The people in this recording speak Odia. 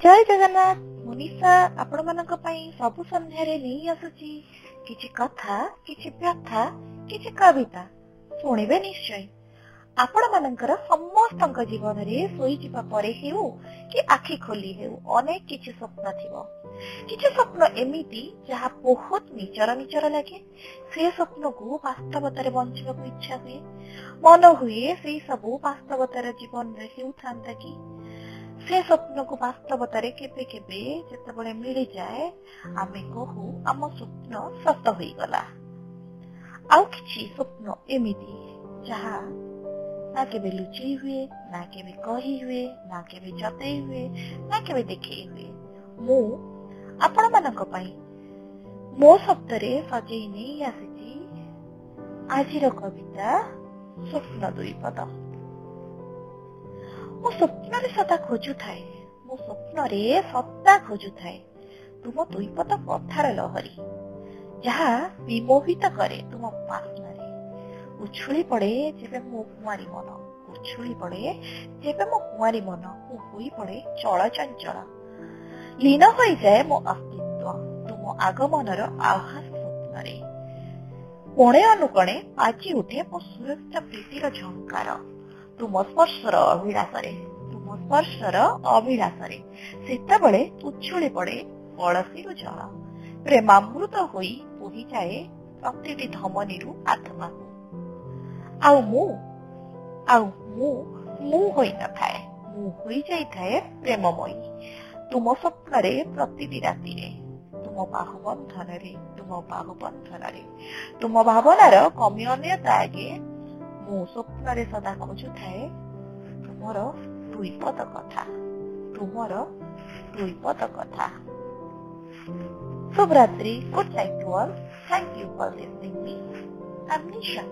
ଜୟ ଜଗନ୍ନାଥ ମୁନିଷା ଆପଣମାନଙ୍କ ପାଇଁ ସବୁ ସନ୍ଧ୍ୟାରେ ନେଇ ଆସୁଛି। କିଛି କଥା କିଛି ବ୍ୟଥା କିଛି କବିତା ଶୁଣିବେ ନିଶ୍ଚୟ। ଆପଣ ସମସ୍ତଙ୍କ ଜୀବନରେ ଶୋଇଯିବା ପରେ ହେଉ କି ଆଖି ଖୋଲି ହେଉ ଅନେକ କିଛି ସ୍ୱପ୍ନ ଥିବ। କିଛି ସ୍ୱପ୍ନ ଏମିତି ଯାହା ବହୁତ ନିଜର ନିଜର ଲାଗେ। ସେ ସ୍ୱପ୍ନକୁ ବାସ୍ତବତାରେ ବଞ୍ଚିବାକୁ ଇଚ୍ଛା ହୁଏ। ମନ ହୁଏ ସେଇ ସବୁ ବାସ୍ତବତାର ଜୀବନରେ ହେଉଥାନ୍ତା କି? ସେ ସ୍ୱପ୍ନକୁ ବାସ୍ତବତାରେ କେବେ କେବେ ଯେତେବେଳେ ମିଳିଯାଏ ଆମେ କହୁ ଆମ ସ୍ୱପ୍ନ ସତ ହୋଇଗଲା ଆଉ କିଛି ସ୍ୱପ୍ନ ଏମିତି ଯାହା ନା କେବେ ଲୁଚେଇ ହୁଏ ନା କେବେ କହି ହୁଏ ନା କେବେ ଜତେଇ ହୁଏ ନା କେବେ ଦେଖେଇ ହୁଏ ମୁଁ ଆପଣମାନଙ୍କ ପାଇଁ ମୋ ଶବ୍ଦରେ ସଜେଇ ନେଇ ଆସିଛି ଆଜିର କବିତା ସ୍ୱପ୍ନ ଦୁଇ ପଦ ମୁଁ ସ୍ୱପ୍ନରେ ସଦା ଖୋଜୁଥାଏ। ମୁଁ ସ୍ୱପ୍ନରେ ସଦା ଖୋଜୁଥାଏ। ତୁମ ଦୁଇପଦ କଥାର ଲହରୀ ଯାହା ବିମୋହିତ କରେ ତୁମ ବାସ୍ନାରେ। ଉଛୁଳି ପଡେ ଯେବେ ମୋ କୁଆରୀ ମନ ଉଛୁଳି ପଡେ ଯେବେ ମୋ କୁଆରୀ ମନ ମୁଁ ହୋଇ ପଡେ ଚଳଚଞ୍ଚଳ ଲୀନ ହୋଇଯାଏ ମୋ ଅସ୍ତିତ୍ୱ ତୁମ ଆଗମନର ଆଭାସ ସ୍ୱପ୍ନରେ। କୋଣେ ଅନୁକୋଣେ ବାଜି ଉଠେ ମୋ ସୁରକ୍ଷା ପ୍ରୀତିର ଝଙ୍କାର। ତୁମ ସ୍ପର୍ଶର ଅଭିଳାଷରେ ତୁମ ସ୍ପର୍ଶର ଅଭିଳାଷରେ। ସେତେବେଳେ ଉଛୁଳି ପଡେ କଳସୀରୁ ଜଳ ପ୍ରେମାମୃତ ହୋଇ ବୋହିଯାଏ ପ୍ରତିଟି ଧମନୀରୁ ଆତ୍ମାକୁ। ଆଉ ମୁଁ ଆଉ ମୁଁ ମୁଁ ହୋଇନଥାଏ ମୁଁ ହୋଇଯାଇଥାଏ ପ୍ରେମମୟୀ। ତୁମ ସ୍ୱପ୍ନରେ ପ୍ରତିଟି ରାତିରେ ତୁମ ବାହୁବନ୍ଧନରେ ତୁମ ବାହୁବନ୍ଧନରେ। ତୁମ ଭାବନାର କମିଅନ୍ୟତା ଆଗେ ମୁଁ ସ୍ୱପ୍ନରେ ସଦା ଖୋଜୁଥାଏ ତୁମର ଦୁଇପଦ କଥା ତୁମର ଦୁଇପଦ କଥା। ଶୁଭରାତ୍ରି good night all thank you for listening me am Nisha